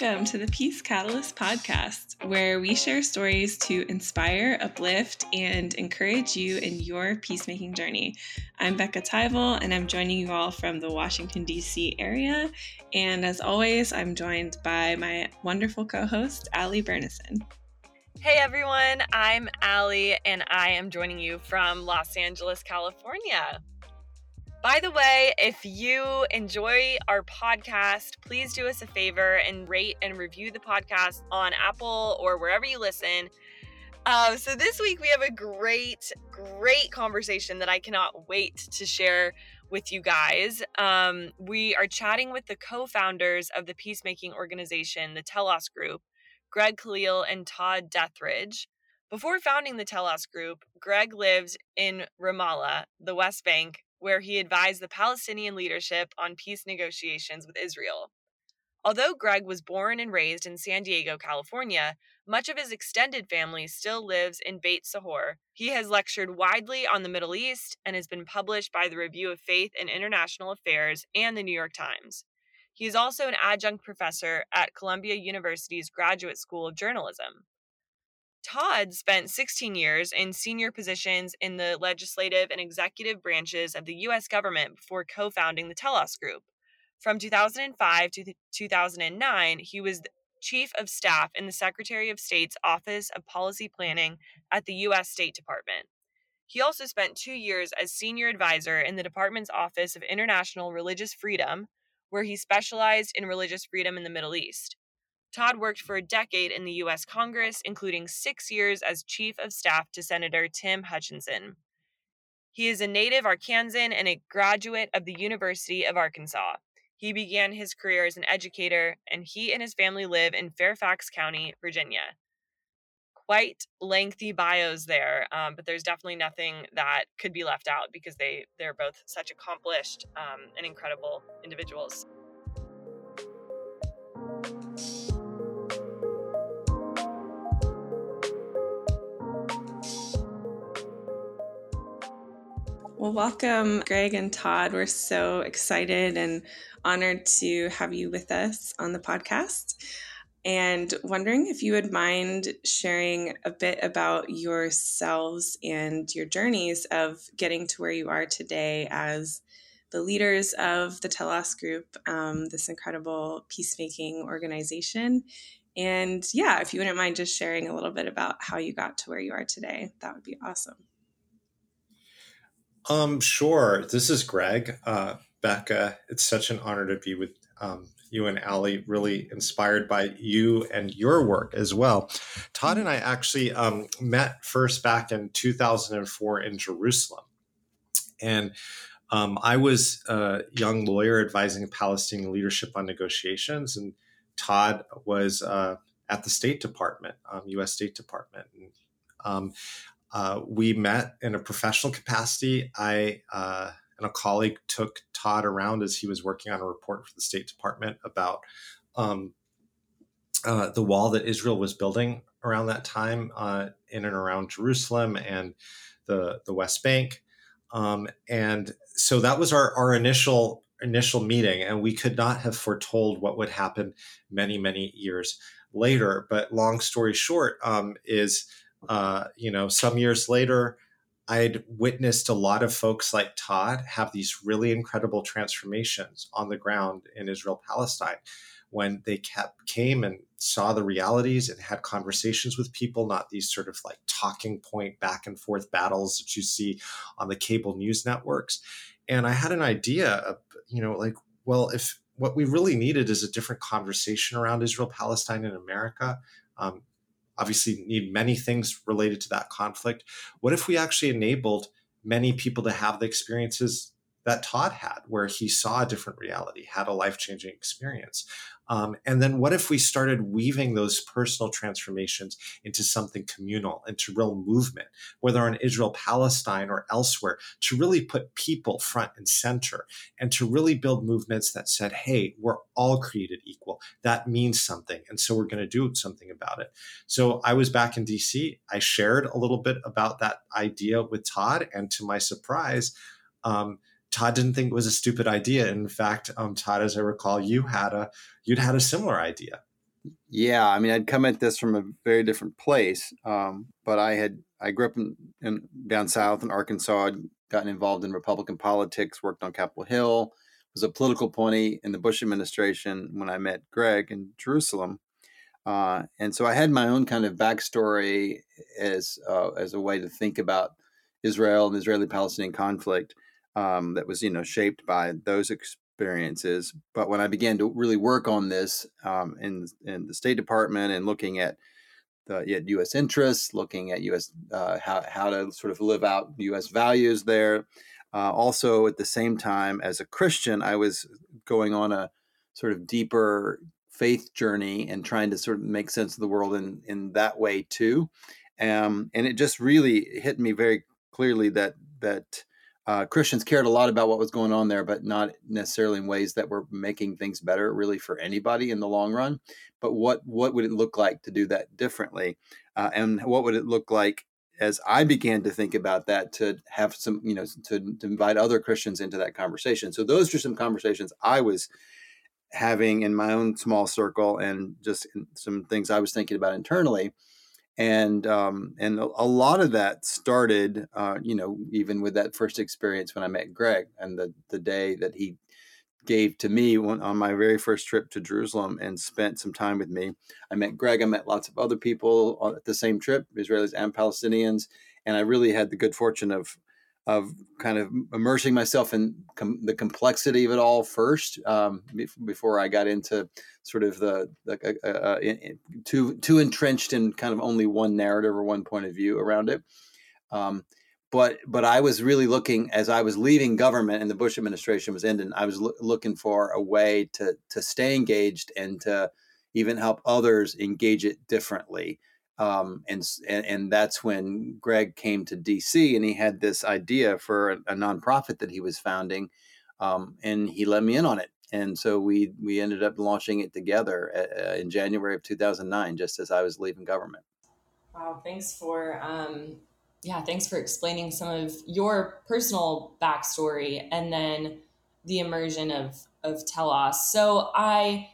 Welcome to the Peace Catalyst podcast, where we share stories to inspire, uplift, and encourage you in your peacemaking journey. I'm Becca Tyvel, and I'm joining you all from the Washington, D.C. area. And as always, I'm joined by my wonderful co host, Allie Bernison. Hey everyone, I'm Allie, and I am joining you from Los Angeles, California. By the way, if you enjoy our podcast, please do us a favor and rate and review the podcast on Apple or wherever you listen. Uh, so, this week we have a great, great conversation that I cannot wait to share with you guys. Um, we are chatting with the co founders of the peacemaking organization, the Telos Group, Greg Khalil and Todd Deatherage. Before founding the Telos Group, Greg lived in Ramallah, the West Bank, where he advised the Palestinian leadership on peace negotiations with Israel. Although Greg was born and raised in San Diego, California, much of his extended family still lives in Beit Sahor. He has lectured widely on the Middle East and has been published by the Review of Faith and International Affairs and the New York Times. He is also an adjunct professor at Columbia University's Graduate School of Journalism. Todd spent 16 years in senior positions in the legislative and executive branches of the U.S. government before co founding the Telos Group. From 2005 to 2009, he was Chief of Staff in the Secretary of State's Office of Policy Planning at the U.S. State Department. He also spent two years as Senior Advisor in the Department's Office of International Religious Freedom, where he specialized in religious freedom in the Middle East. Todd worked for a decade in the U.S. Congress, including six years as Chief of Staff to Senator Tim Hutchinson. He is a native Arkansan and a graduate of the University of Arkansas. He began his career as an educator, and he and his family live in Fairfax County, Virginia. Quite lengthy bios there, um, but there's definitely nothing that could be left out because they they're both such accomplished um, and incredible individuals. Well, welcome, Greg and Todd. We're so excited and honored to have you with us on the podcast. And wondering if you would mind sharing a bit about yourselves and your journeys of getting to where you are today as the leaders of the Telos Group, um, this incredible peacemaking organization. And yeah, if you wouldn't mind just sharing a little bit about how you got to where you are today, that would be awesome. Um, sure. This is Greg. Uh, Becca, it's such an honor to be with um, you and Ali, really inspired by you and your work as well. Todd and I actually um, met first back in 2004 in Jerusalem. And um, I was a young lawyer advising Palestinian leadership on negotiations, and Todd was uh, at the State Department, um, U.S. State Department. And, um, uh, we met in a professional capacity. I uh, and a colleague took Todd around as he was working on a report for the State Department about um, uh, the wall that Israel was building around that time uh, in and around Jerusalem and the the West Bank. Um, and so that was our, our initial initial meeting, and we could not have foretold what would happen many many years later. But long story short, um, is uh, you know, some years later, I'd witnessed a lot of folks like Todd have these really incredible transformations on the ground in Israel Palestine when they kept came and saw the realities and had conversations with people, not these sort of like talking point back and forth battles that you see on the cable news networks. And I had an idea of, you know, like, well, if what we really needed is a different conversation around Israel Palestine in America. Um, obviously need many things related to that conflict. What if we actually enabled many people to have the experiences that Todd had, where he saw a different reality, had a life changing experience. Um, and then what if we started weaving those personal transformations into something communal, into real movement, whether in Israel, Palestine, or elsewhere, to really put people front and center and to really build movements that said, hey, we're all created equal. That means something. And so we're going to do something about it. So I was back in DC. I shared a little bit about that idea with Todd. And to my surprise, um, Todd didn't think it was a stupid idea. In fact, um, Todd, as I recall, you had a you'd had a similar idea. Yeah, I mean, I'd come at this from a very different place, um, but I had I grew up in, in, down south in Arkansas. I'd gotten involved in Republican politics, worked on Capitol Hill, was a political pony in the Bush administration when I met Greg in Jerusalem, uh, and so I had my own kind of backstory as uh, as a way to think about Israel and Israeli-Palestinian conflict um, that was you know shaped by those experiences. But when I began to really work on this um, in in the State Department and looking at the at U.S. interests, looking at U.S. Uh, how how to sort of live out U.S. values there. Uh, also, at the same time, as a Christian, I was going on a sort of deeper faith journey and trying to sort of make sense of the world in in that way too. Um, and it just really hit me very clearly that that uh, Christians cared a lot about what was going on there, but not necessarily in ways that were making things better, really for anybody in the long run. But what what would it look like to do that differently, uh, and what would it look like as I began to think about that to have some, you know, to, to invite other Christians into that conversation. So those are some conversations I was having in my own small circle, and just some things I was thinking about internally and um, and a lot of that started, uh, you know, even with that first experience when I met Greg and the the day that he gave to me on my very first trip to Jerusalem and spent some time with me. I met Greg. I met lots of other people at the same trip, Israelis and Palestinians, and I really had the good fortune of of kind of immersing myself in com- the complexity of it all first um, before I got into sort of the, the uh, uh, in, in, too too entrenched in kind of only one narrative or one point of view around it. Um, but but I was really looking as I was leaving government and the Bush administration was ending. I was lo- looking for a way to to stay engaged and to even help others engage it differently um, and, and that's when Greg came to DC and he had this idea for a, a nonprofit that he was founding, um, and he let me in on it. And so we we ended up launching it together uh, in January of 2009, just as I was leaving government. Wow! Thanks for um, yeah, thanks for explaining some of your personal backstory and then the immersion of of Telos. So I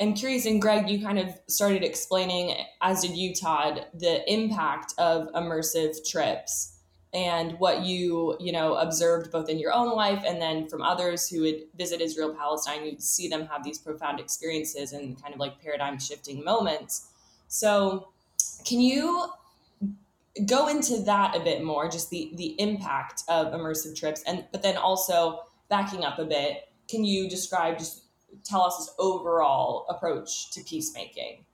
am curious, and Greg, you kind of started explaining, as did you, Todd, the impact of immersive trips and what you you know observed both in your own life and then from others who would visit Israel Palestine you'd see them have these profound experiences and kind of like paradigm shifting moments. So can you go into that a bit more just the the impact of immersive trips? And but then also backing up a bit can you describe just Telos's overall approach to peacemaking.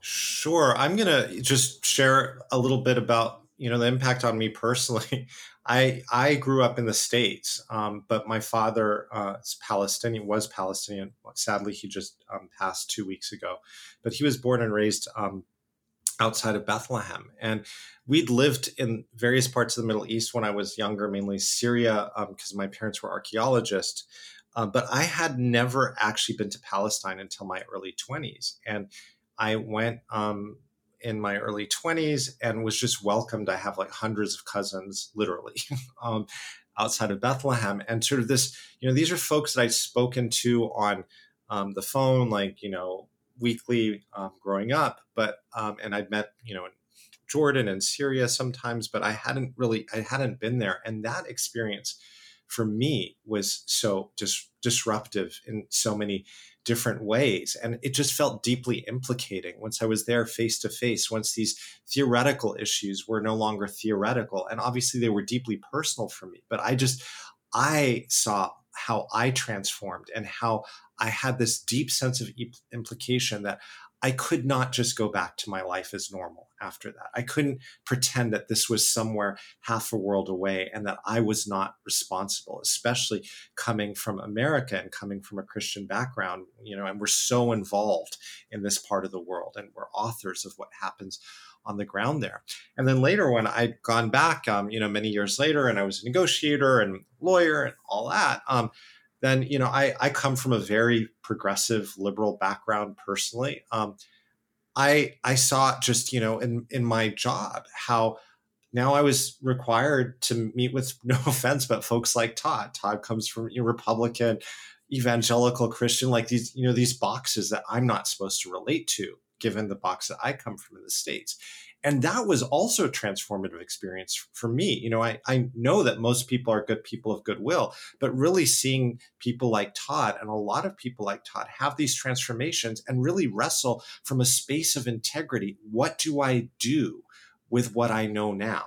Sure. I'm to just share a little bit about, you know, the impact on me personally. I, I grew up in the States, um, but my father uh, is Palestinian, was Palestinian. Sadly, he just um, passed two weeks ago. But he was born and raised um, outside of Bethlehem. And we'd lived in various parts of the Middle East when I was younger, mainly Syria, because um, my parents were archaeologists. Uh, but I had never actually been to Palestine until my early 20s. And I went um, in my early 20s and was just welcomed. I have like hundreds of cousins, literally, um, outside of Bethlehem. And sort of this, you know, these are folks that I'd spoken to on um, the phone, like, you know, weekly um, growing up. But, um, and I'd met, you know, in Jordan and Syria sometimes, but I hadn't really, I hadn't been there. And that experience, for me was so just disruptive in so many different ways and it just felt deeply implicating. Once i was there face to face once these theoretical issues were no longer theoretical and obviously they were deeply personal for me but i just i saw how i transformed and how i had this deep sense of implication that I could not just go back to my life as normal after that. I couldn't pretend that this was somewhere half a world away and that I was not responsible, especially coming from America and coming from a Christian background, you know, and we're so involved in this part of the world and we're authors of what happens on the ground there. And then later, when I'd gone back, um, you know, many years later, and I was a negotiator and lawyer and all that, um, then you know I, I come from a very progressive liberal background personally. Um, I I saw just you know in in my job how now I was required to meet with no offense, but folks like Todd. Todd comes from a Republican, evangelical Christian, like these, you know, these boxes that I'm not supposed to relate to, given the box that I come from in the States. And that was also a transformative experience for me. You know, I, I know that most people are good people of goodwill, but really seeing people like Todd and a lot of people like Todd have these transformations and really wrestle from a space of integrity. What do I do with what I know now?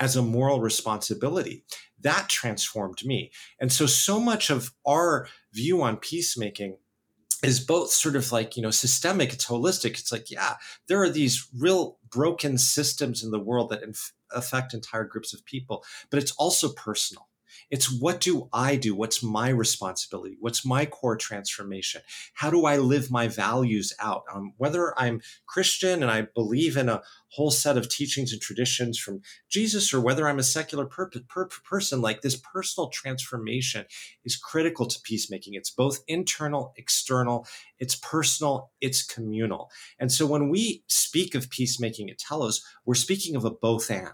as a moral responsibility. That transformed me. And so, so much of our view on peacemaking is both sort of like, you know, systemic, it's holistic. It's like, yeah, there are these real broken systems in the world that inf- affect entire groups of people, but it's also personal. It's what do I do? What's my responsibility? What's my core transformation? How do I live my values out? Um, whether I'm Christian and I believe in a whole set of teachings and traditions from Jesus, or whether I'm a secular per- per- person, like this personal transformation is critical to peacemaking. It's both internal, external, it's personal, it's communal. And so when we speak of peacemaking at Telos, we're speaking of a both and.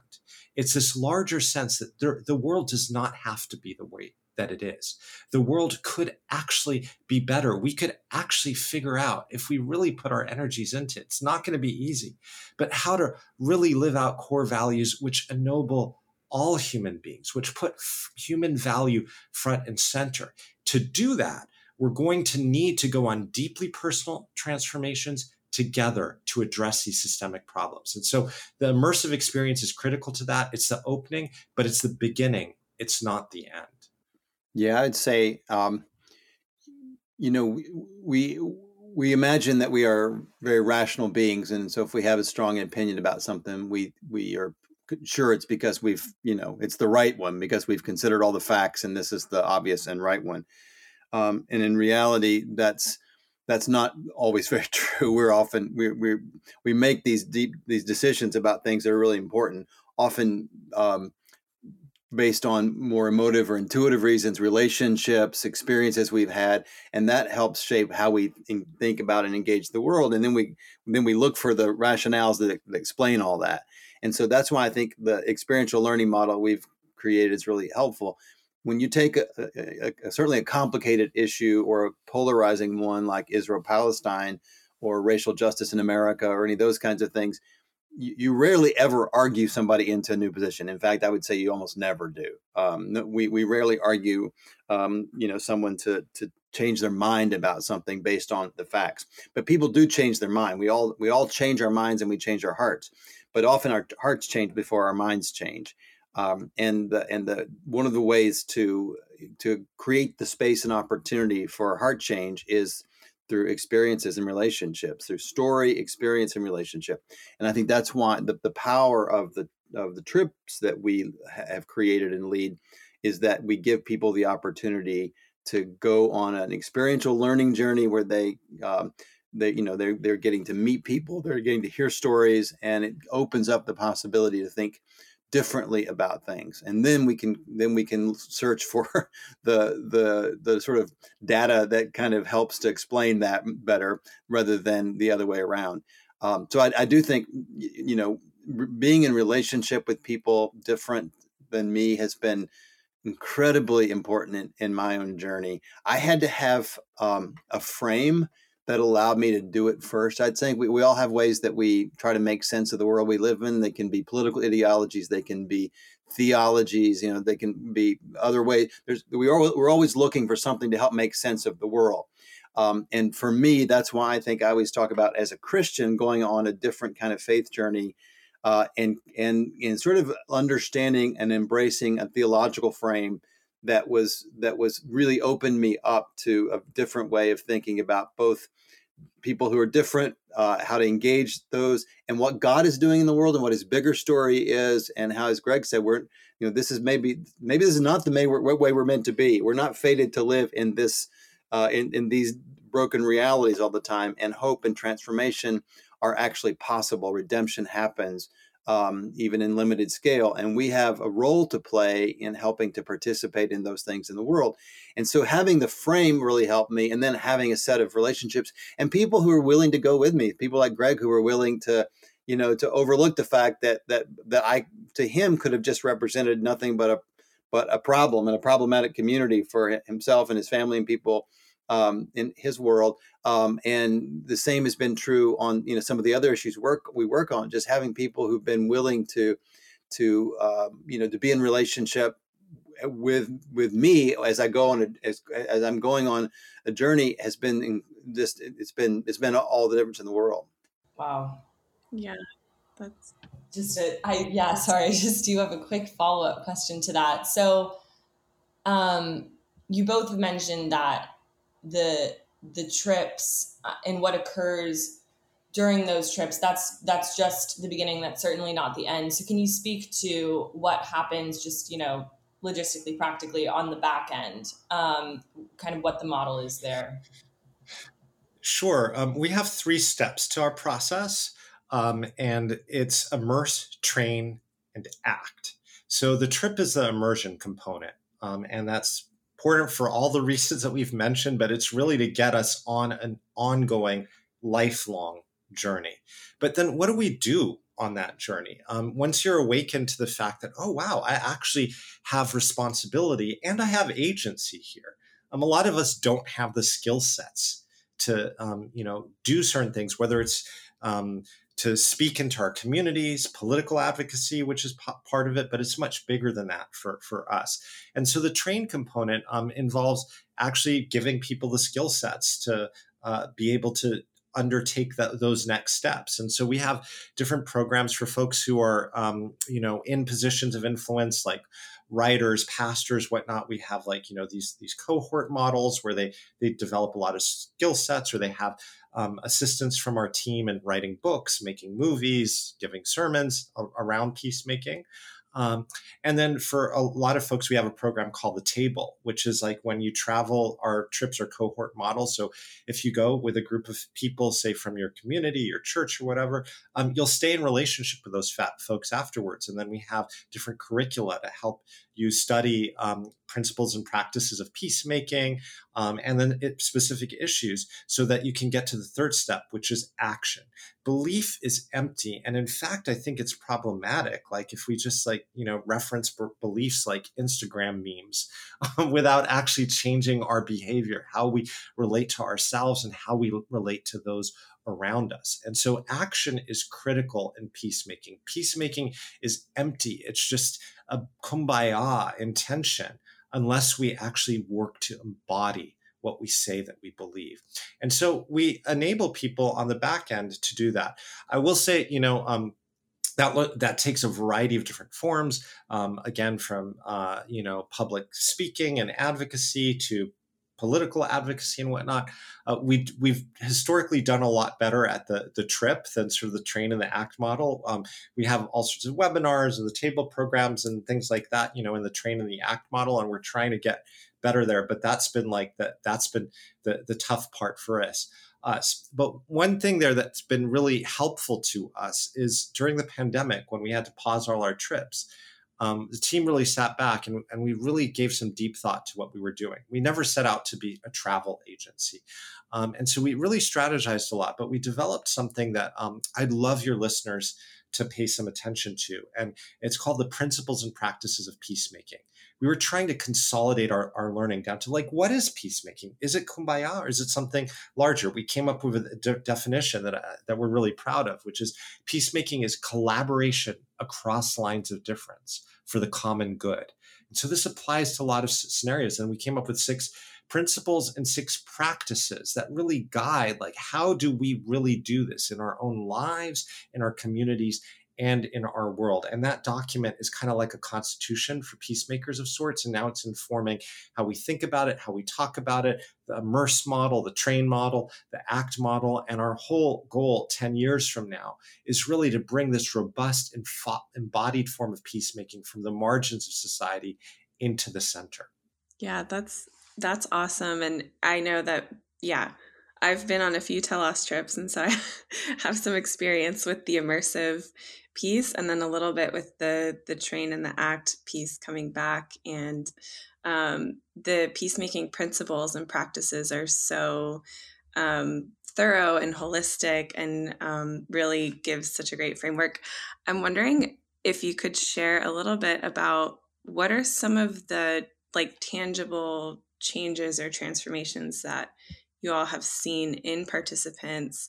It's this larger sense that there, the world does not have to be the way that it is. The world could actually be better. We could actually figure out if we really put our energies into it. It's not going to be easy, but how to really live out core values which ennoble all human beings, which put f- human value front and center. To do that, we're going to need to go on deeply personal transformations together to address these systemic problems. And so the immersive experience is critical to that. It's the opening, but it's the beginning. It's not the end. Yeah, I'd say, um, you know, we, we imagine that we are very rational beings, and so if we have a strong opinion about something, we we are sure it's because we've you know it's the right one because we've considered all the facts, and this is the obvious and right one. Um, and in reality, that's that's not always very true. We're often we we we make these deep these decisions about things that are really important, often um, based on more emotive or intuitive reasons, relationships, experiences we've had, and that helps shape how we think about and engage the world. And then we then we look for the rationales that, that explain all that. And so that's why I think the experiential learning model we've created is really helpful when you take a, a, a, certainly a complicated issue or a polarizing one like Israel Palestine or racial justice in America or any of those kinds of things, you, you, rarely ever argue somebody into a new position. In fact, I would say you almost never do. Um, we, we rarely argue, um, you know, someone to, to change their mind about something based on the facts. But people do change their mind. We all we all change our minds and we change our hearts. But often our hearts change before our minds change. Um, and the, and the one of the ways to to create the space and opportunity for heart change is through experiences and relationships, through story, experience, and relationship. And I think that's why the, the power of the of the trips that we have created and lead is that we give people the opportunity to go on an experiential learning journey where they um, they you know they're they're getting to meet people, they're getting to hear stories, and it opens up the possibility to think differently about things and then we can then we can search for the the the sort of data that kind of helps to explain that better rather than the other way around. Um, so I, I do think you know being in relationship with people different than me has been incredibly important in, in my own journey. I had to have um, a frame that allowed me to do it first. I'd say we, we all have ways that we try to make sense of the world we live in. They can be political ideologies, they can be theologies, you know, they can be other ways. There's we are we're always looking for something to help make sense of the world. Um, and for me, that's why I think I always talk about as a Christian going on a different kind of faith journey, uh, and and in sort of understanding and embracing a theological frame that was that was really opened me up to a different way of thinking about both people who are different, uh, how to engage those, and what God is doing in the world, and what His bigger story is, and how, as Greg said, we're you know this is maybe maybe this is not the way we're, way we're meant to be. We're not fated to live in this uh, in in these broken realities all the time, and hope and transformation are actually possible. Redemption happens um, even in limited scale. And we have a role to play in helping to participate in those things in the world. And so having the frame really helped me, and then having a set of relationships and people who are willing to go with me, people like Greg who are willing to, you know, to overlook the fact that that that I to him could have just represented nothing but a but a problem and a problematic community for himself and his family and people um, in his world. Um, and the same has been true on you know some of the other issues work we work on. Just having people who've been willing to to um, you know to be in relationship with with me as I go on a, as as I'm going on a journey has been just it's been it's been all the difference in the world. Wow. Yeah, that's just a, I yeah sorry I just do have a quick follow up question to that. So, um, you both mentioned that the the trips uh, and what occurs during those trips that's that's just the beginning that's certainly not the end. So can you speak to what happens just you know logistically practically on the back end? Um, kind of what the model is there. Sure. Um, we have three steps to our process. Um, and it's immerse train and act. So the trip is the immersion component. Um, and that's important for all the reasons that we've mentioned, but it's really to get us on an ongoing, lifelong journey. But then what do we do on that journey? Um, once you're awakened to the fact that, oh, wow, I actually have responsibility and I have agency here. Um, a lot of us don't have the skill sets to, um, you know, do certain things, whether it's um, to speak into our communities, political advocacy, which is p- part of it, but it's much bigger than that for, for us. And so the train component um, involves actually giving people the skill sets to uh, be able to undertake that, those next steps. And so we have different programs for folks who are, um, you know, in positions of influence, like writers, pastors, whatnot. We have like you know these these cohort models where they they develop a lot of skill sets, or they have um, assistance from our team in writing books, making movies, giving sermons around peacemaking. Um, and then for a lot of folks, we have a program called the Table, which is like when you travel, our trips are cohort models. So if you go with a group of people, say from your community, your church, or whatever, um, you'll stay in relationship with those fat folks afterwards. And then we have different curricula to help you study um, principles and practices of peacemaking um, and then it, specific issues so that you can get to the third step which is action belief is empty and in fact i think it's problematic like if we just like you know reference b- beliefs like instagram memes without actually changing our behavior how we relate to ourselves and how we relate to those around us. And so action is critical in peacemaking. Peacemaking is empty. It's just a kumbaya intention unless we actually work to embody what we say that we believe. And so we enable people on the back end to do that. I will say, you know, um, that that takes a variety of different forms. Um, again, from uh, you know public speaking and advocacy to political advocacy and whatnot. Uh, we we've historically done a lot better at the the trip than sort of the train and the act model. Um, we have all sorts of webinars and the table programs and things like that, you know, in the train and the act model, and we're trying to get better there. But that's been like that. That's been the the tough part for us. Us. But one thing there that's been really helpful to us is during the pandemic when we had to pause all our trips um, the team really sat back and, and we really gave some deep thought to what we were doing. We never set out to be a travel agency. Um, and so we really strategized a lot, but we developed something that um, I'd love your listeners to pay some attention to. And it's called the Principles and Practices of Peacemaking. We were trying to consolidate our, our learning down to like, what is peacemaking? Is it kumbaya or is it something larger? We came up with a de- definition that, uh, that we're really proud of, which is peacemaking is collaboration across lines of difference for the common good. And so this applies to a lot of scenarios. And we came up with six principles and six practices that really guide like how do we really do this in our own lives in our communities and in our world. And that document is kind of like a constitution for peacemakers of sorts. And now it's informing how we think about it, how we talk about it, the immerse model, the train model, the act model. And our whole goal 10 years from now is really to bring this robust and embodied form of peacemaking from the margins of society into the center. Yeah, that's that's awesome. And I know that, yeah, I've been on a few Telos trips, and so I have some experience with the immersive piece, and then a little bit with the the train and the act piece coming back. And um, the peacemaking principles and practices are so um, thorough and holistic, and um, really gives such a great framework. I'm wondering if you could share a little bit about what are some of the like tangible changes or transformations that you all have seen in participants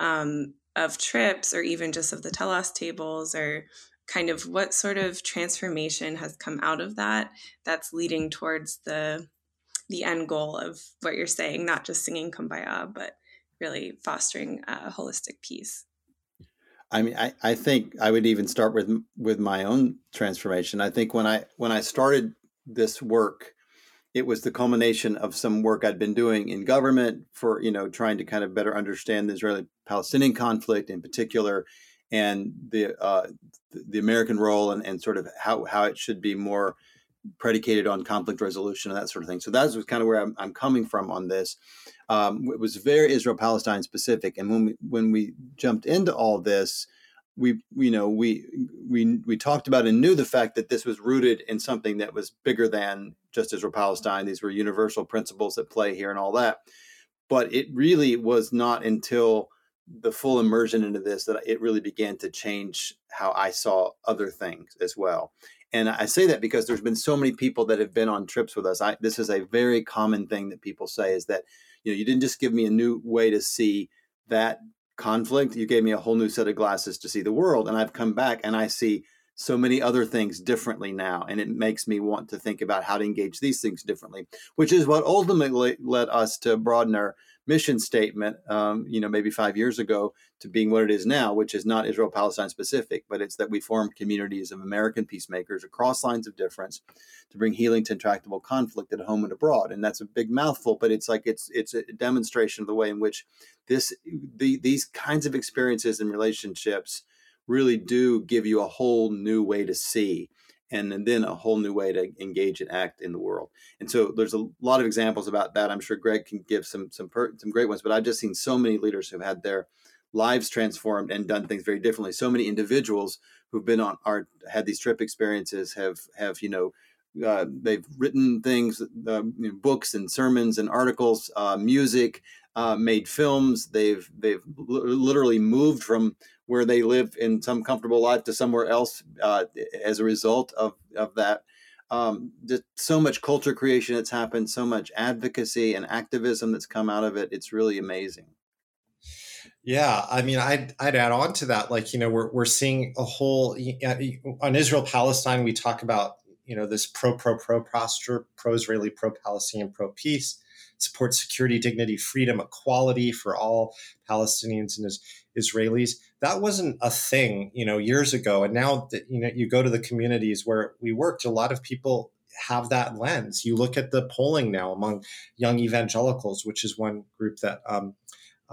um, of trips or even just of the telos tables or kind of what sort of transformation has come out of that that's leading towards the the end goal of what you're saying not just singing kumbaya but really fostering a holistic peace I mean, I, I think I would even start with with my own transformation. I think when I when I started this work, it was the culmination of some work I'd been doing in government for you know trying to kind of better understand the Israeli-Palestinian conflict in particular, and the uh, the American role and, and sort of how how it should be more predicated on conflict resolution and that sort of thing. So that's was kind of where I'm, I'm coming from on this. Um, it was very Israel Palestine specific, and when we when we jumped into all this, we you know we we we talked about and knew the fact that this was rooted in something that was bigger than just Israel Palestine. These were universal principles at play here and all that. But it really was not until the full immersion into this that it really began to change how I saw other things as well. And I say that because there's been so many people that have been on trips with us. I, this is a very common thing that people say is that you know you didn't just give me a new way to see that conflict, you gave me a whole new set of glasses to see the world, and I've come back and I see so many other things differently now, and it makes me want to think about how to engage these things differently, which is what ultimately led us to broaden our mission statement, um, you know, maybe five years ago to being what it is now, which is not Israel Palestine specific, but it's that we form communities of American peacemakers across lines of difference to bring healing to intractable conflict at home and abroad. And that's a big mouthful, but it's like it's it's a demonstration of the way in which this the, these kinds of experiences and relationships really do give you a whole new way to see and then a whole new way to engage and act in the world. And so there's a lot of examples about that. I'm sure Greg can give some some per, some great ones, but I've just seen so many leaders who've had their lives transformed and done things very differently. So many individuals who've been on our had these trip experiences have have you know uh, they've written things, uh, you know, books and sermons and articles, uh, music, uh, made films. They've they've literally moved from where they live in some comfortable life to somewhere else uh, as a result of of that. Um, just so much culture creation that's happened, so much advocacy and activism that's come out of it. It's really amazing. Yeah, I mean, I'd I'd add on to that. Like, you know, we're we're seeing a whole on Israel Palestine. We talk about you know this pro pro pro posture, pro Israeli, pro Palestinian, pro peace support security, dignity, freedom, equality for all Palestinians and Israelis. That wasn't a thing, you know, years ago. And now that you know, you go to the communities where we worked, a lot of people have that lens. You look at the polling now among young evangelicals, which is one group that um,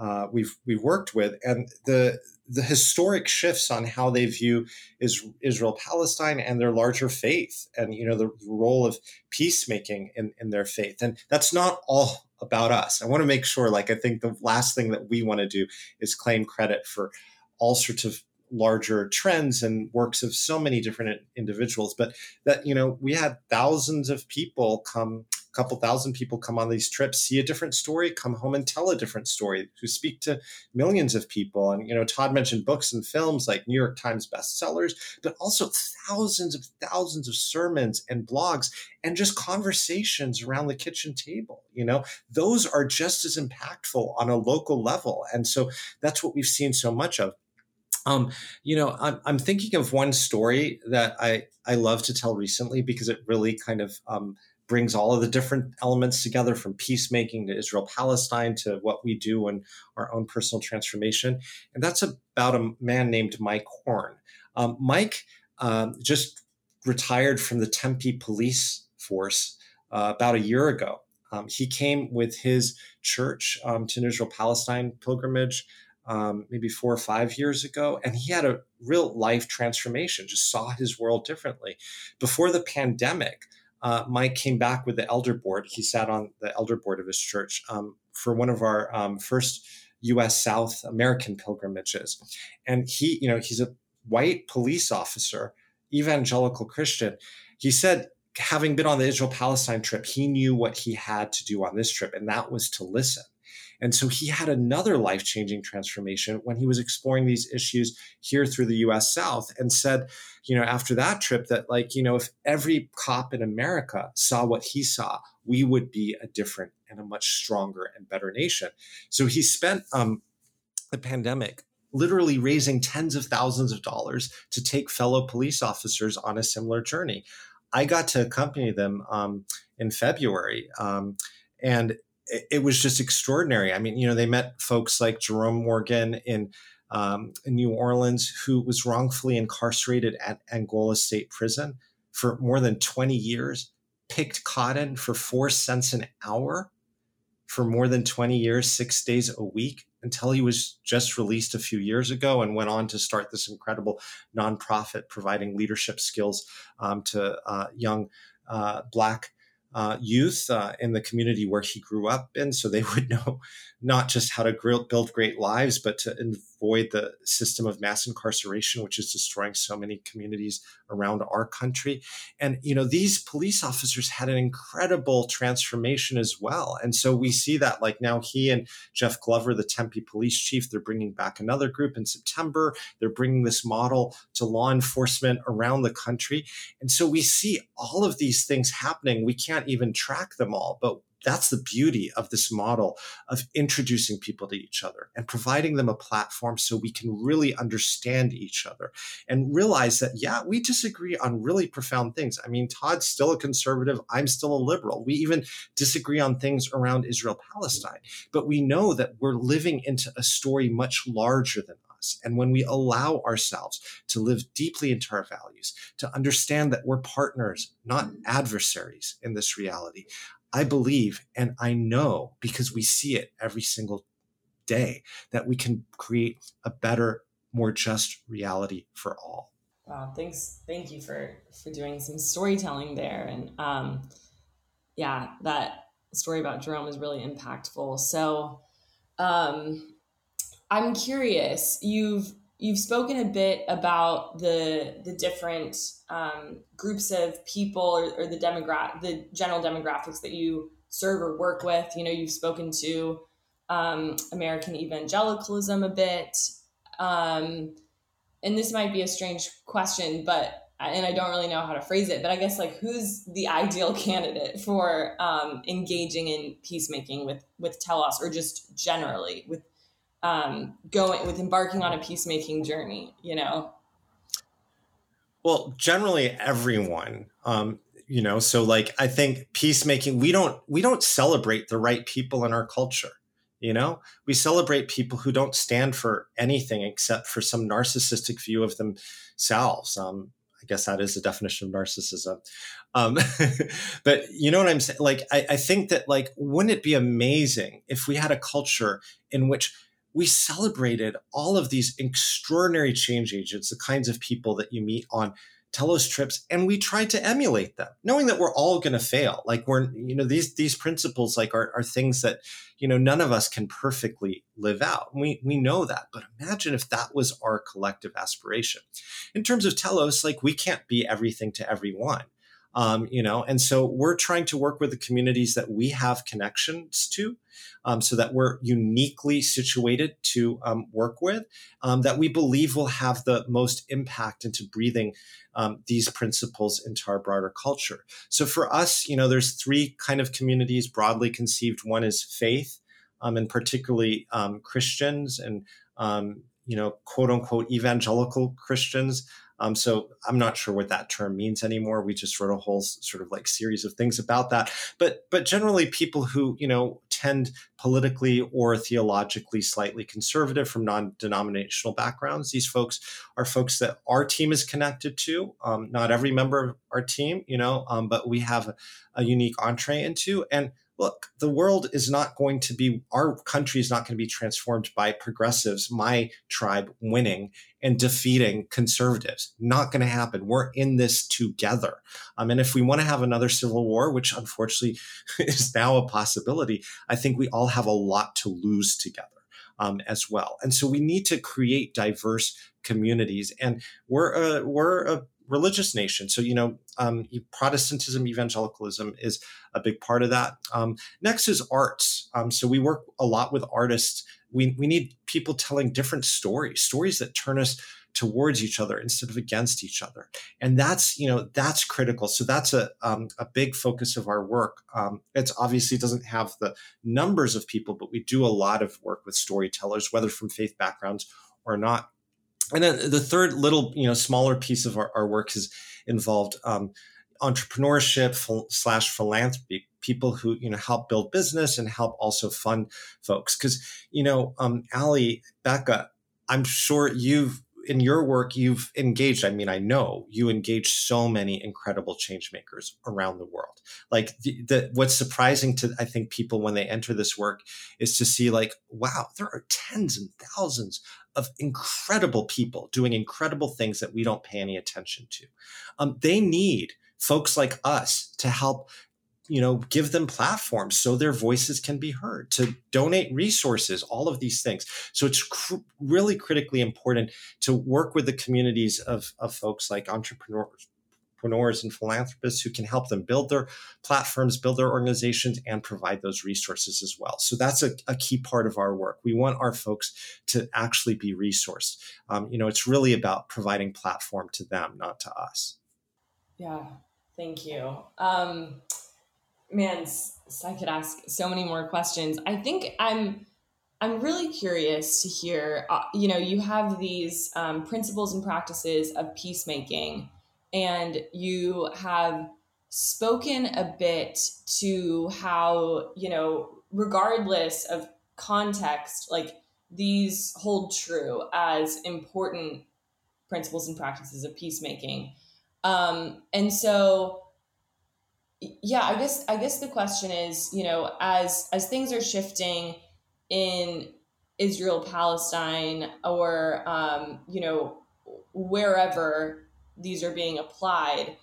uh, we've we've worked with, and the the historic shifts on how they view is, Israel Palestine and their larger faith, and you know the role of peacemaking in, in their faith, and that's not all about us. I want to make sure, like I think the last thing that we want to do is claim credit for all sorts of larger trends and works of so many different individuals. But that you know we had thousands of people come couple thousand people come on these trips see a different story come home and tell a different story who speak to millions of people. And you know todd mentioned books and films like new york times bestsellers but also thousands of thousands of sermons and blogs and just conversations around the kitchen table you know? Those are just as impactful on a local level. And so that's what we've seen so much of. Um, you know, I'm, I'm thinking of one story that I, I love to tell recently because it really kind of um, brings all of the different elements together from peacemaking to Israel Palestine to what we do in our own personal transformation. And that's about a man named Mike Horn. Um, Mike um, just retired from the Tempe police force uh, about a year ago. Um, he came with his church um, to an Israel Palestine pilgrimage um, maybe four or five years ago, and he had a real life transformation, just saw his world differently. Before the pandemic, uh, Mike came back with the elder board. He sat on the elder board of his church um, for one of our um, first U.S. South American pilgrimages, and he, you know, he's a white police officer, evangelical Christian. He said, having been on the Israel Palestine trip, he knew what he had to do on this trip, and that was to listen And so he had another life changing transformation when he was exploring these issues here through the US South and said, you know, after that trip, that like, you know, if every cop in America saw what he saw, we would be a different and a much stronger and better nation. So he spent um, the pandemic literally raising tens of thousands of dollars to take fellow police officers on a similar journey. I got to accompany them um, in February. Um, and it, was just extraordinary. I mean, you know, they met folks like Jerome Morgan in, um, in New Orleans, who was wrongfully incarcerated at Angola State Prison for more than 20 years, picked cotton for four cents an hour for more than 20 years, six days a week until he was just released a few years ago and went on to start this incredible nonprofit providing leadership skills um, to uh, young uh, Black uh, youth uh, in the community where he grew up in, so they would know not just how to build great lives, but to avoid the system of mass incarceration, which is destroying so many communities around our country. And you know, these police officers had an incredible transformation as well. And so we see that, like now, he and Jeff Glover, the Tempe police chief, they're bringing back another group in September. They're bringing this model to law enforcement around the country. And so we see all of these things happening. We can't even track them all, but that's the beauty of this model of introducing people to each other and providing them a platform so we can really understand each other and realize that, yeah, we disagree on really profound things. I mean, Todd's still a conservative. I'm still a liberal. We even disagree on things around Israel Palestine. But we know that we're living into a story much larger than us. And when we allow ourselves to live deeply into our values, to understand that we're partners, not adversaries in this reality, I believe and I know because we see it every single day that we can create a better, more just reality for all. Wow, thanks. Thank you for for doing some storytelling there. And um yeah, that story about Jerome is really impactful. So um I'm curious, you've you've spoken a bit about the the different um, groups of people or, or the demographic the general demographics that you serve or work with. You know you've spoken to um, american evangelicalism a bit. Um, and this might be a strange question but and i don't really know how to phrase it but i guess like who's the ideal candidate for um, engaging in peacemaking with with telos or just generally with um, going with embarking on a peacemaking journey you know? Well generally everyone um, you know so like i think peacemaking we don't we don't celebrate the right people in our culture you know? We celebrate people who don't stand for anything except for some narcissistic view of themselves. Um, i guess that is the definition of narcissism. Um, but you know what i'm saying? Like I, I think that like wouldn't it be amazing if we had a culture in which we celebrated all of these extraordinary change agents, the kinds of people that you meet on Telos trips, and we tried to emulate them, knowing that we're all going to fail. Like we're, you know, these these principles like are, are things that, you know, none of us can perfectly live out. We we know that, but imagine if that was our collective aspiration. In terms of Telos, like we can't be everything to everyone um, you know and so we're trying to work with the communities that we have connections to um, so that we're uniquely situated to um, work with um, that we believe will have the most impact into breathing um, these principles into our broader culture. So for us you know there's three kind of communities broadly conceived. One is faith um, and particularly christians and you know quote unquote evangelical christians um, so I'm not sure what that term means anymore. We just wrote a whole sort of like series of things about that. But but generally, people who you know tend politically or theologically slightly conservative from non-denominational backgrounds, these folks are folks that our team is connected to. Um, not every member of our team, you know, um, but we have a unique entree into and look, the world is not going to be, our country is not going to be transformed by progressives, my tribe winning and defeating conservatives. Not going to happen. We're in this together. Um, and if we want to have another civil war, which unfortunately is now a possibility, I think we all have a lot to lose together. Um, as well, and so we need to create diverse communities. And we're a, we're a religious nation. So, you know, um, Protestantism, evangelicalism is a big part of that. Um, next is arts. Um, so we work a lot with artists. We, we need people telling different stories, stories that turn us towards each other instead of against each other and that's you know that's critical so that's a, um, a big focus of our work um, it's obviously doesn't have the numbers of people but we do a lot of work with storytellers whether from faith backgrounds or not and then the third little you know smaller piece of our, our work has involved um, entrepreneurship slash philanthropy people who you know help build business and help also fund folks. Because you know um ali becca i'm sure you've in your work you've engaged i mean i know you engage so many incredible change makers around the world. Like the, the, what's surprising to i think people when they enter this work is to see like wow there are tens and thousands of incredible people doing incredible things that we don't pay any attention to. Um, they need folks like us to help you know give them platforms so their voices can be heard to donate resources all of these things. So it's cr- really critically important to work with the communities of, of folks like entrepreneurs entrepreneurs and philanthropists who can help them build their platforms, build their organizations, and provide those resources as well. So that's a, a key part of our work. We want our folks to actually be resourced. Um, you know, it's really about providing platform to them, not to us. Yeah, thank you. Um, man, I could ask so many more questions. I think I'm I'm really curious to hear. Uh, you know, you have these um, principles and practices of peacemaking, and you have spoken a bit to how you know, regardless of context, like these hold true as important principles and practices of peacemaking. Um, and so yeah i guess i guess the question is you know as as things are shifting in israel palestine or um, you know wherever these are being applied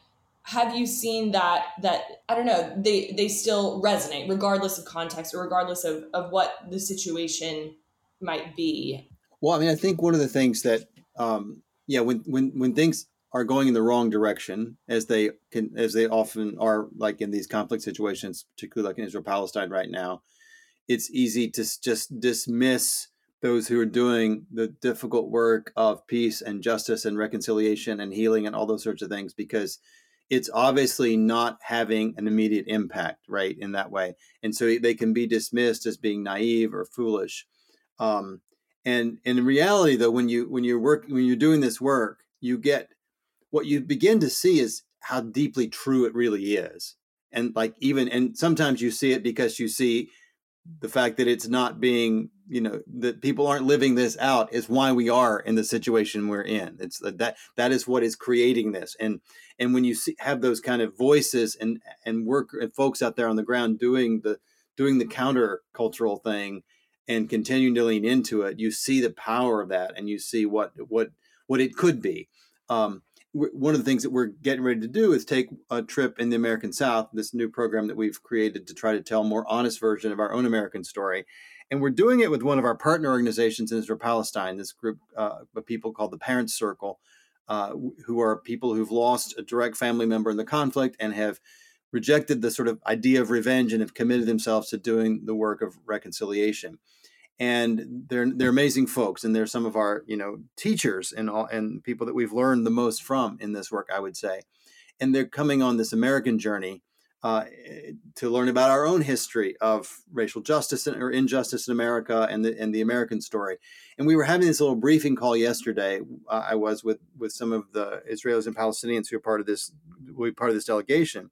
have you seen that that i don't know they they still resonate regardless of context or regardless of of what the situation might be? Well i mean i think one of the things that um yeah when when when things are going in the wrong direction as they can as they often are like in these conflict situations particularly like in israel palestine right now it's easy to just dismiss those who are doing the difficult work of peace and justice and reconciliation and healing and all those sorts of things because it's obviously not having an immediate impact right in that way and so they can be dismissed as being naive or foolish um, and, and in reality though when you when you're working when you're doing this work you get what you begin to see is how deeply true it really is. And like even and sometimes you see it because you see the fact that it's not being, you know, that people aren't living this out is why we are in the situation we're in. It's that that is what is creating this. And and when you see, have those kind of voices and and work and folks out there on the ground doing the doing the counter cultural thing and continuing to lean into it, you see the power of that and you see what what what it could be. Um, one of the things that we're getting ready to do is take a trip in the American South, this new program that we've created to try to tell a more honest version of our own American story. And we're doing it with one of our partner organizations in Israel Palestine, this group uh, of people called the Parents Circle, uh, who are people who've lost a direct family member in the conflict and have rejected the sort of idea of revenge and have committed themselves to doing the work of reconciliation and they're they're amazing folks and they're some of our you know teachers and all and people that we've learned the most from in this work i would say and they're coming on this american journey uh, to learn about our own history of racial justice or injustice in America and the and the American story. And we were having this little briefing call yesterday. Uh, I was with with some of the Israelis and Palestinians who are part of this, we part of this delegation,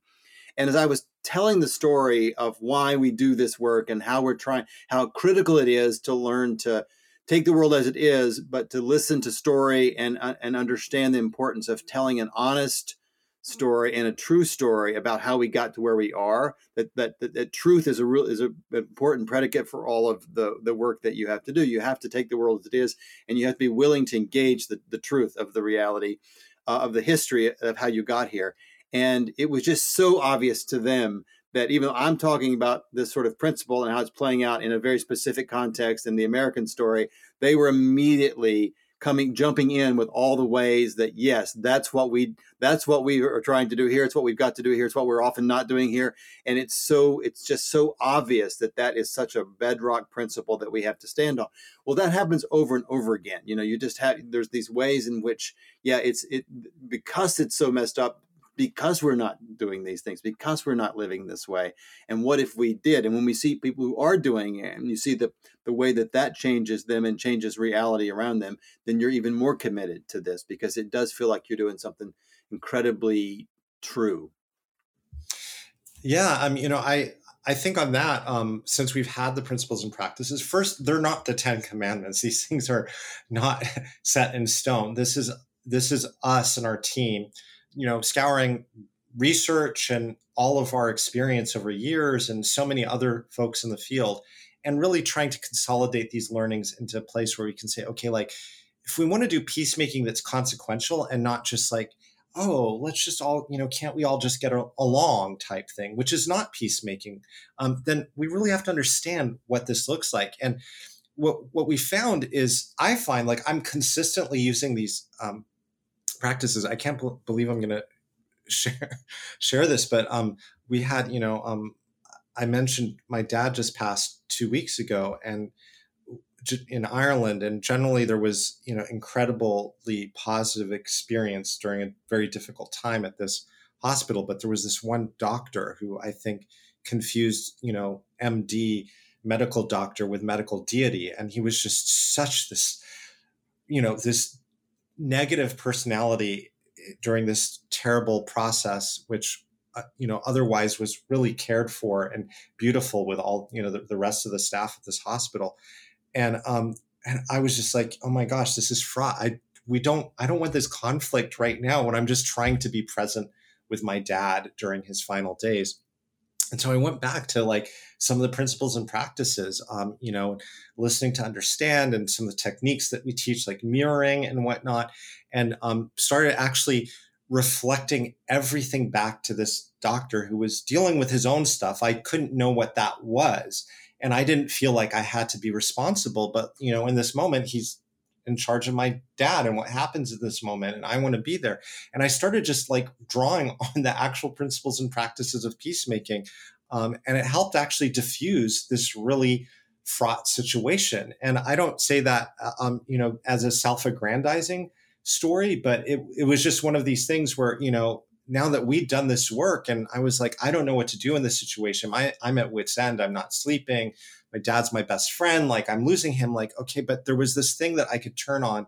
and as I was telling the story of why we do this work and how we're trying, how critical it is to learn to take the world as it is, but to listen to story and uh, and understand the importance of telling an honest story and a true story about how we got to where we are. That that that, that truth is a real is an important predicate for all of the the work that you have to do. You have to take the world as it is, and you have to be willing to engage the the truth of the reality uh, of the history of how you got here. And it was just so obvious to them that even though I'm talking about this sort of principle and how it's playing out in a very specific context in the American story, they were immediately coming jumping in with all the ways that yes that's what we that's what we are trying to do here. It's what we've got to do here. It's what we're often not doing here. And it's so it's just so obvious that that is such a bedrock principle that we have to stand on. Well that happens over and over again. You know you just have there's these ways in which yeah it's it because it's so messed up because we're not doing these things, because we're not living this way. And what if we did? And when we see people who are doing it, and you see the, the way that that changes them and changes reality around them, then you're even more committed to this because it does feel like you're doing something incredibly true. Yeah, I mean, you know, I I think on that, um, since we've had the principles and practices, first they're not the Ten Commandments. These things are not set in stone. This is this is us and our team you know, scouring research and all of our experience over years and so many other folks in the field and really trying to consolidate these learnings into a place where we can say okay like if we want to do peacemaking that's consequential and not just like oh let's just all you know can't we all just get along type thing which is not peacemaking um, then we really have to understand what this looks like. And what what we found is i find like i'm consistently using these um, practices. I can't b- believe I'm going to share share this, but um, we had, you know, um, I mentioned my dad just passed two weeks ago, and in Ireland, and generally there was, you know, incredibly positive experience during a very difficult time at this hospital. But there was this one doctor who I think confused, you know, MD medical doctor with medical deity, and he was just such this, you know, this negative personality eh, during this terrible process, which uh, you know otherwise was really cared for and beautiful with all you know the, the rest of the staff at this hospital, and um, and I was just like, oh my gosh, this is fraught. I we don't I don't want this conflict right now when I'm just trying to be present with my dad during his final days and so i went back to like some of the principles and practices um, you know listening to understand and some of the techniques that we teach like mirroring and whatnot and um, started actually reflecting everything back to this doctor who was dealing with his own stuff. I couldn't know what that was and i didn't feel like i had to be responsible but you know in this moment he's in charge of my dad and what happens in this moment and i want to be there. And i started just like drawing on the actual principles and practices of peacemaking um, and it helped actually diffuse this really fraught situation. And i don't say that uh, um, you know as a self-aggrandizing story but it, it was just one of these things where you know now that we'd done this work and i was like i don't know what to do in this situation. I, i'm at wits end. I'm not sleeping my dad's my best friend like i'm losing him like okay but there was this thing that i could turn on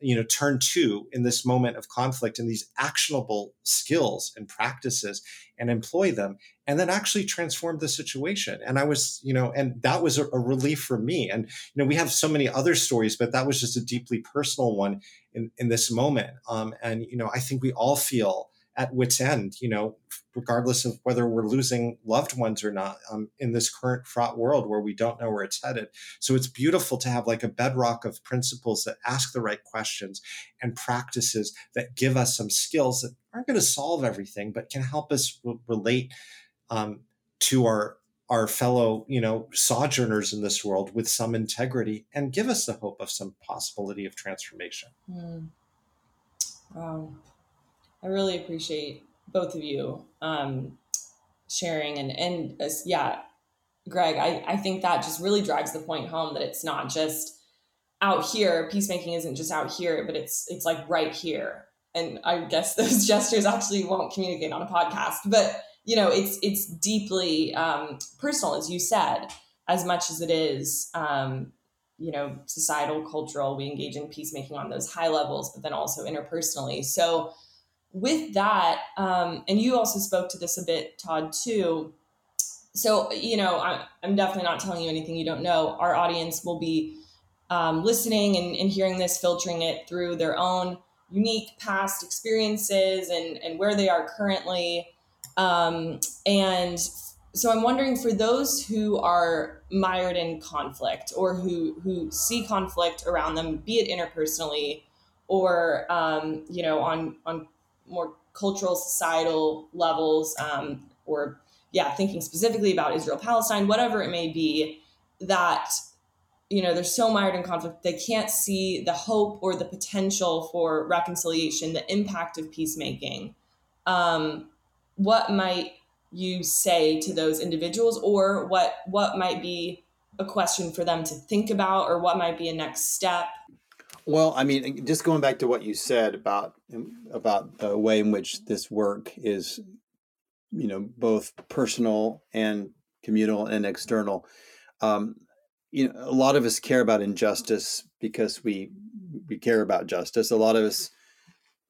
you know turn to in this moment of conflict and these actionable skills and practices and employ them and then actually transform the situation. And i was you know and that was a, a, relief for me. And you know we have so many other stories but that was just a deeply personal one in, in this moment. Um, and you know i think we all feel at wits end you know regardless of whether we're losing loved ones or not um, in this current fraught world where we don't know where it's headed. So it's beautiful to have like a bedrock of principles that ask the right questions and practices that give us some skills that aren't going to solve everything but can help us re- relate um, to our our fellow you know sojourners in this world with some integrity and give us the hope of some possibility of transformation. Mm. wow I really appreciate both of you um, sharing and and uh, yeah, Greg, I, I think that just really drives the point home that it's not just out here. Peacemaking isn't just out here, but it's it's like right here. And I guess those gestures actually won't communicate on a podcast, but you know, it's it's deeply um, personal, as you said, as much as it is um, you know societal, cultural. We engage in peacemaking on those high levels, but then also interpersonally. So with that, um, and you also spoke to this a bit, Todd, too. So, you know, I, am definitely not telling you anything you don't know. Our audience will be um, listening and, and hearing this, filtering it through their own unique past experiences and, and where they are currently. Um, and so I'm wondering for those who are mired in conflict or who, who see conflict around them, be it interpersonally or, um, you know, on, on more cultural, societal levels, um, or yeah, thinking specifically about Israel Palestine, whatever it may be, that you know they're so mired in conflict they can't see the hope or the potential for reconciliation the impact of peacemaking. Um, what might you say to those individuals or what what might be a question for them to think about or what might be a next step well i mean just going back to what you said about about the way in which this work is you know both personal and communal and external um, you know a lot of us care about injustice because we we care about justice. A lot of us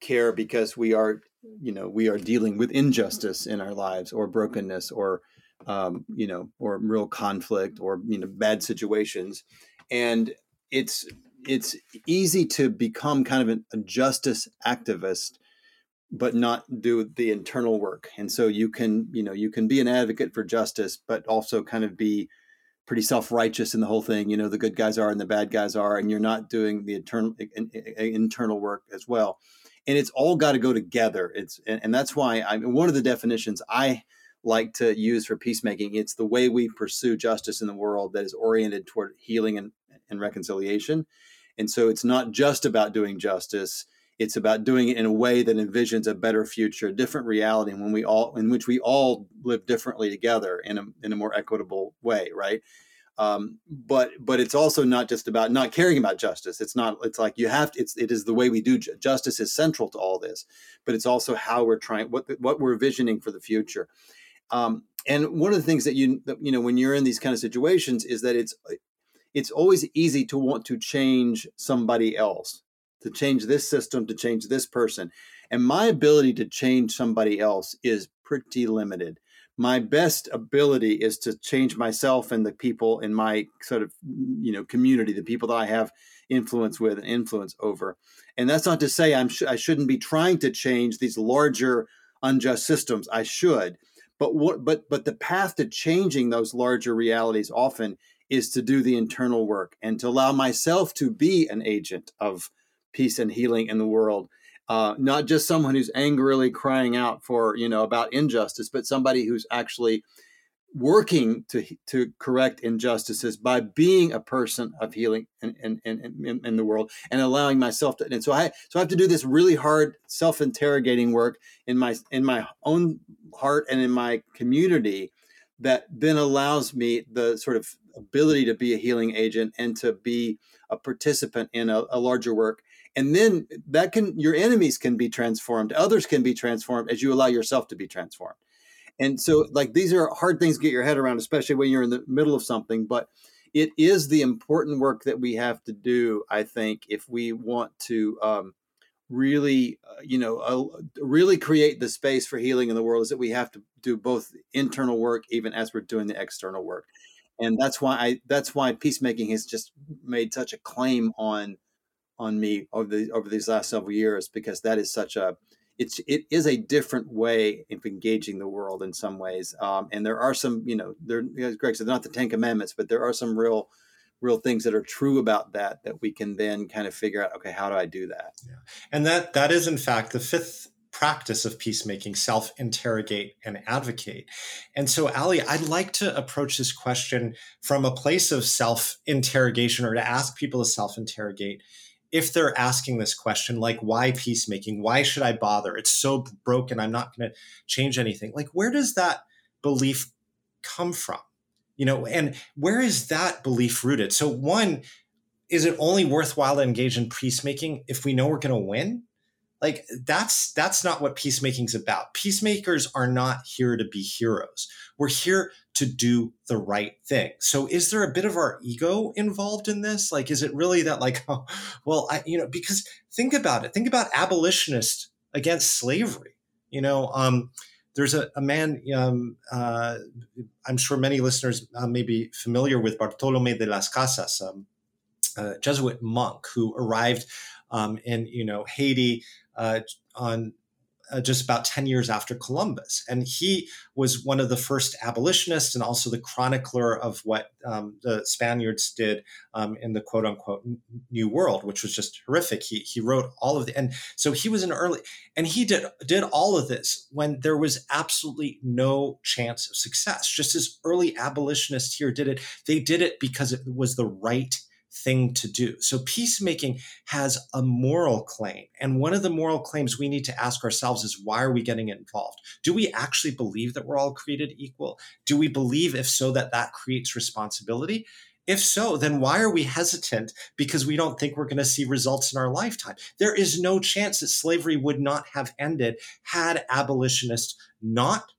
care because we are you know we are dealing with injustice in our lives or brokenness or um, you know or real conflict or you know bad situations. And it's it's easy to become kind of an, a justice activist but not do the internal work. And so you can you know you can be an advocate for justice but also kind of be pretty self-righteous in the whole thing. You know the good guys are and the bad guys are and you're not doing the internal internal work as well. And it's all got to go together. It's and, and that's why i one of the definitions i like to use for peacemaking it's the way we pursue justice in the world that is oriented toward healing and, and reconciliation and so it's not just about doing justice it's about doing it in a way that envisions a better future, a different reality, when we all, in which we all live differently together in a in a more equitable way, right? Um, but but it's also not just about not caring about justice. It's not. It's like you have to. It's it is the way we do justice is central to all this, but it's also how we're trying what what we're visioning for the future. Um, and one of the things that you you know when you're in these kind of situations is that it's it's always easy to want to change somebody else to change this system, to change this person. And my ability to change somebody else is pretty limited. My best ability is to change myself and the people in my sort of, you know, community, the people that I have influence with and influence over. And that's not to say I'm sh- I shouldn't be trying to change these larger unjust systems. I should. But what but but the path to changing those larger realities often is to do the internal work and to allow myself to be an agent of peace and healing in the world. Uh, not just someone who's angrily crying out for you know about injustice, but somebody who's actually working to to correct injustices by being a person of healing in, in, in, in, the world and allowing myself to and so I so I have to do this really hard self-interrogating work in my in my own heart and in my community that then allows me the sort of ability to be a healing agent and to be a participant in a, a larger work. And then that can your enemies can be transformed. Others can be transformed as you allow yourself to be transformed. And so like these are hard things to get your head around especially when you're in the middle of something but it is the important work that we have to do i think if we want to um, really uh, you know uh, really create the space for healing in the world is that we have to do both internal work even as we're doing the external work and that's why i that's why peacemaking has just made such a claim on on me over the over these last several years because that is such a it's it is a different way of engaging the world in some ways um, and there are some you know there as greg said not the ten commandments but there are some real real things that are true about that that we can then kind of figure out okay how do i do that yeah. and that that is in fact the fifth practice of peacemaking self interrogate and advocate. And so, Ali, I'd like to approach this question from a place of self interrogation or to ask people to self interrogate if they're asking this question, like, why peacemaking? Why should I bother? It's so broken. I'm not going to change anything. Like, where does that belief come from? You know, and where is that belief rooted? So, one, is it only worthwhile to engage in peacemaking if we know we're going to win? Like that's that's not what peacemaking's about. Peacemakers are not here to be heroes. We're here to do the right thing. So is there a bit of our ego involved in this? Like is it really that like oh, well i you know because think about it. Think about abolitionists against slavery. You know um there's a, a man um, uh, i'm sure many listeners uh, may be familiar with bartolome de las casas um, a jesuit monk who arrived um, in you know haiti uh, on uh, just about 10 years after Columbus. And he was one of the first abolitionists and also the chronicler of what um, the Spaniards did um, in the quote unquote New World, which was just horrific. He, he wrote all of the, and so he was an early, and he did, did all of this when there was absolutely no chance of success. Just as early abolitionists here did it, they did it because it was the right thing to do. So peacemaking has a moral claim. And one of the moral claims we need to ask ourselves is why are we getting involved? Do we actually believe that we're all created equal? Do we believe, if so, that that creates responsibility? If so, then why are we hesitant because we don't think we're going to see results in our lifetime? There is no chance that slavery would not have ended had abolitionists not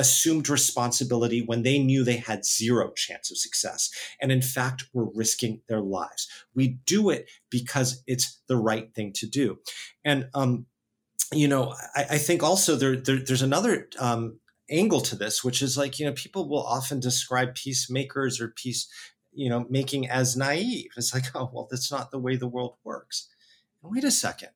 assumed responsibility when they knew they had zero chance of success and in fact were risking their lives. We do it because it's the right thing to do. And um, you know I, I, think also there, there there's another um, angle to this which is like you know people will often describe peacemakers or peace you know making as naive. It's like oh well that's not the way the world works. Wait a second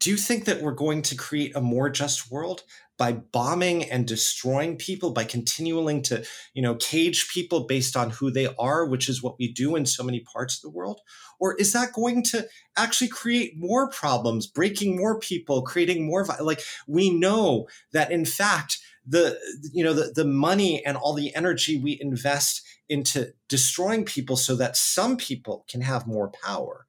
do you think that we're going to create a more just world by bombing and destroying people by continuing to you know cage people based on who they are which is what we do in so many parts of the world? Or is that going to actually create more problems breaking more people creating more like we know that in fact the you know the, the money and all the energy we invest into destroying people so that some people can have more power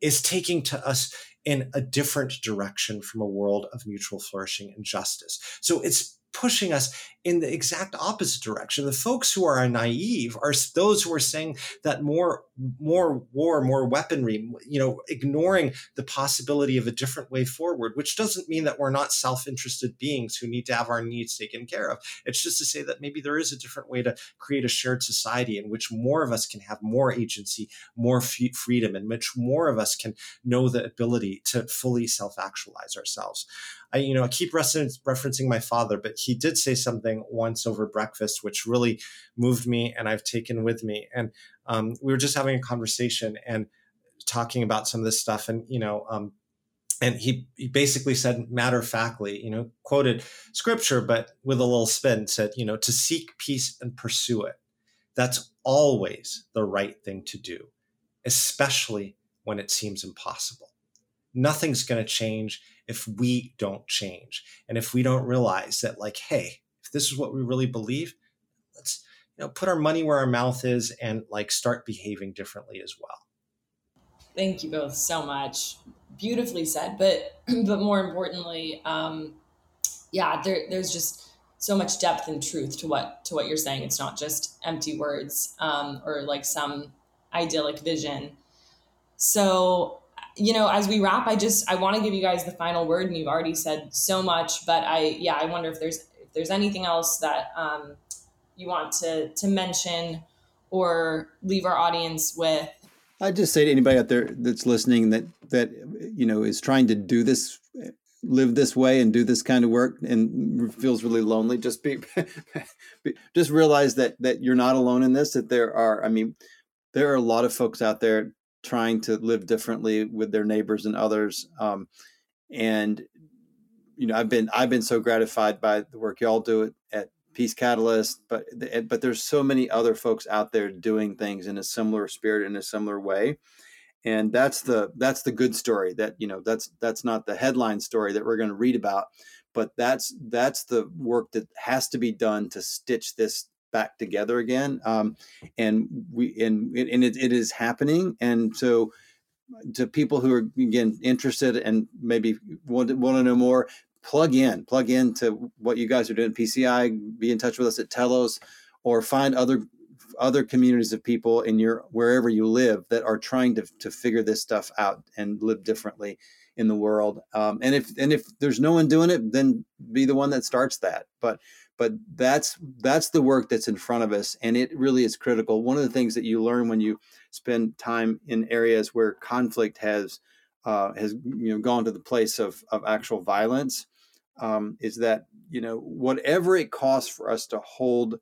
is taking to us in a different direction from a world of mutual flourishing and justice. So it's pushing us in the exact opposite direction. The folks who are naive are those who are saying that more, more war, more weaponry, you know, ignoring the possibility of a different way forward, which doesn't mean that we're not self-interested beings who need to have our needs taken care of. It's just to say that maybe there is a different way to create a shared society in which more of us can have more agency, more f- freedom, in which more of us can know the ability to fully self-actualize ourselves. I, you know, I keep referencing my father, but he did say something once over breakfast, which really moved me and I've taken with me. And um, we were just having a conversation and talking about some of this stuff. And, you know, um, and he, he basically said matter of factly, you know, quoted scripture, but with a little spin said, you know, to seek peace and pursue it. That's always the right thing to do, especially when it seems impossible. Nothing's going to change if we don't change. And if we don't realize that like hey if this is what we really believe let's you know put our money where our mouth is and like start behaving differently as well. Thank you both so much. Beautifully said but but more importantly um yeah there, there's just so much depth and truth to what to what you're saying. It's not just empty words um, or like some idyllic vision. So you know, as we wrap, I just I want to give you guys the final word, and you've already said so much. But I, yeah, I wonder if there's if there's anything else that um, you want to to mention or leave our audience with. I'd just say to anybody out there that's listening that that you know is trying to do this, live this way, and do this kind of work, and feels really lonely. Just be, just realize that that you're not alone in this. That there are, I mean, there are a lot of folks out there trying to live differently with their neighbors and others. Um, and you know, I've been I've been so gratified by the work y'all do at, at Peace Catalyst, but but there's so many other folks out there doing things in a similar spirit in a similar way, and that's the that's the good story. That you know that's that's not the headline story that we're going to read about, but that's that's the work that has to be done to stitch this back together again. Um, and we and and it, it is happening. And so to people who are again interested and maybe want to, want to know more, plug in, plug in to what you guys are doing at PCI. Be in touch with us at Telos, or find other other communities of people in your wherever you live that are trying to to figure this stuff out and live differently in the world. Um, and if and if there's no one doing it, then be the one that starts that. But but that's that's the work that's in front of us and it really is critical. One of the things that you learn when you spend time in areas where conflict has uh, has you know gone to the place of of actual violence um, is that you know whatever it costs for us to hold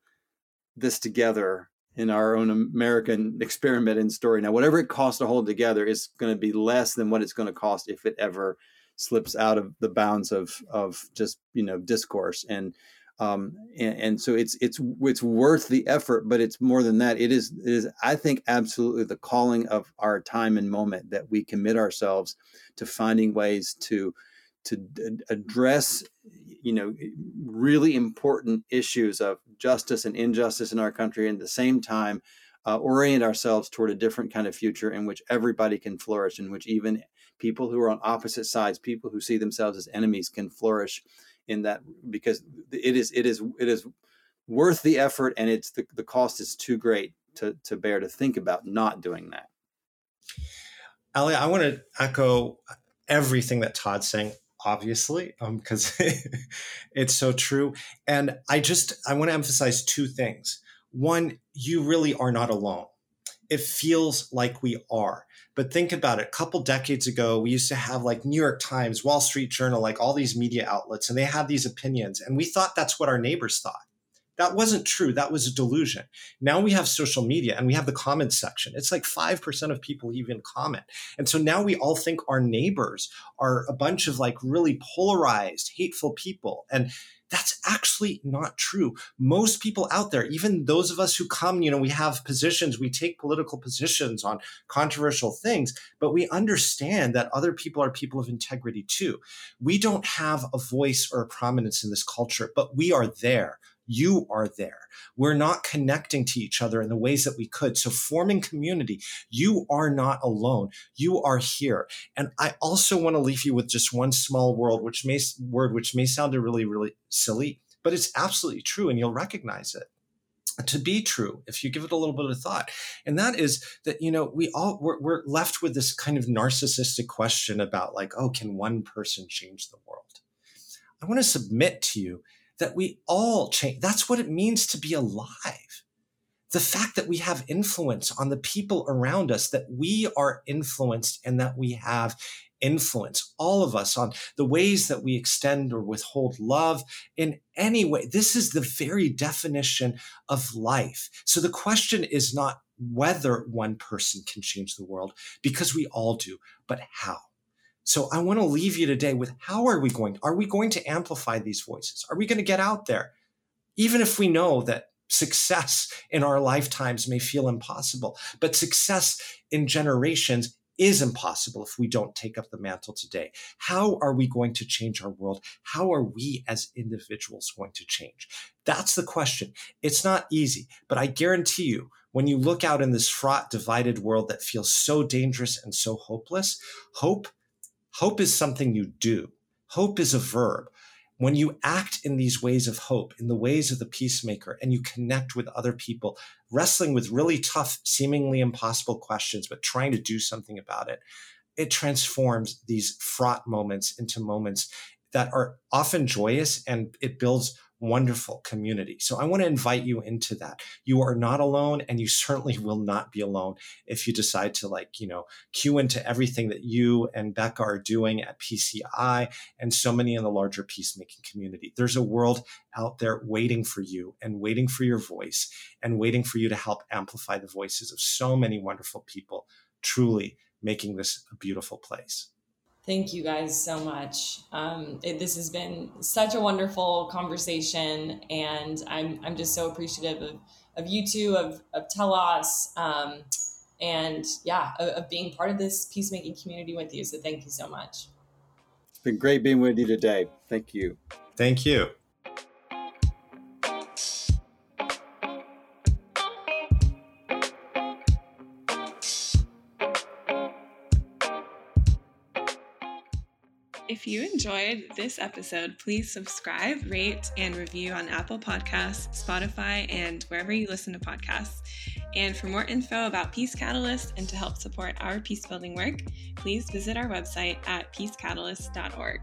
this together in our own American experiment and story now whatever it costs to hold together is going to be less than what it's going to cost if it ever slips out of the bounds of of just you know discourse and um, and, and, so it's it's it's worth the effort but it's more than that. It is it is i think absolutely the calling of our time and moment that we commit ourselves to finding ways to to address you know really important issues of justice and injustice in our country and at the same time uh, orient ourselves toward a different kind of future in which everybody can flourish in which even people who are on opposite sides people who see themselves as enemies can flourish in that because it is it is it is worth the effort and it's the, the cost is too great to to bear to think about not doing that. Ali, I want to echo everything that Todd's saying obviously because um, it's so true. And i just i want to emphasize two things. One you really are not alone it feels like we are but think about it a couple decades ago we used to have like new york times wall street journal like all these media outlets and they had these opinions and we thought that's what our neighbors thought that wasn't true. That was a delusion. Now we have social media and we have the comments section. It's like 5% of people even comment. And so now we all think our neighbors are a bunch of like really polarized, hateful people. And that's actually not true. Most people out there, even those of us who come, you know, we have positions, we take political positions on controversial things, but we understand that other people are people of integrity too. We don't have a voice or a prominence in this culture, but we are there you are there. We're not connecting to each other in the ways that we could. So, forming community, you are not alone. You are here. And I also want to leave you with just one small world, which may word, which may sound really, really silly, but it's absolutely true, and you'll recognize it to be true if you give it a little bit of thought and that is that you know we all we're, we're left with this kind of narcissistic question about like oh can one person change the world i want to submit to you that we all change. That's what it means to be alive. The fact that we have influence on the people around us, that we are influenced and that we have influence, all of us, on the ways that we extend or withhold love in any way. This is the very definition of life. So the question is not whether one person can change the world, because we all do, but how. So I want to leave you today with how are we going? Are we going to amplify these voices? Are we going to get out there? Even if we know that success in our lifetimes may feel impossible, but success in generations is impossible if we don't take up the mantle today. How are we going to change our world? How are we as individuals going to change? That's the question. It's not easy, but I guarantee you, when you look out in this fraught, divided world that feels so dangerous and so hopeless, hope Hope is something you do. Hope is a verb. When you act in these ways of hope, in the ways of the peacemaker, and you connect with other people, wrestling with really tough, seemingly impossible questions, but trying to do something about it, it transforms these fraught moments into moments that are often joyous and it builds wonderful community. So I want to invite you into that. You are not alone and you certainly will not be alone if you decide to like, you know, cue into everything that you and Becca are doing at PCI and so many in the larger peacemaking community. There's a world out there waiting for you and waiting for your voice and waiting for you to help amplify the voices of so many wonderful people truly making this a beautiful place. Thank you guys so much. Um, it, this has been such a wonderful conversation, and I'm, I'm just so appreciative of, of you two, of, of Telos, um, and yeah, of, of being part of this peacemaking community with you. So thank you so much. It's been great being with you today. Thank you. Thank you. If you enjoyed this episode, please subscribe, rate, and review on Apple Podcasts, Spotify, and wherever you listen to podcasts. And for more info about Peace Catalyst and to help support our peace building work, please visit our website at peacecatalyst.org.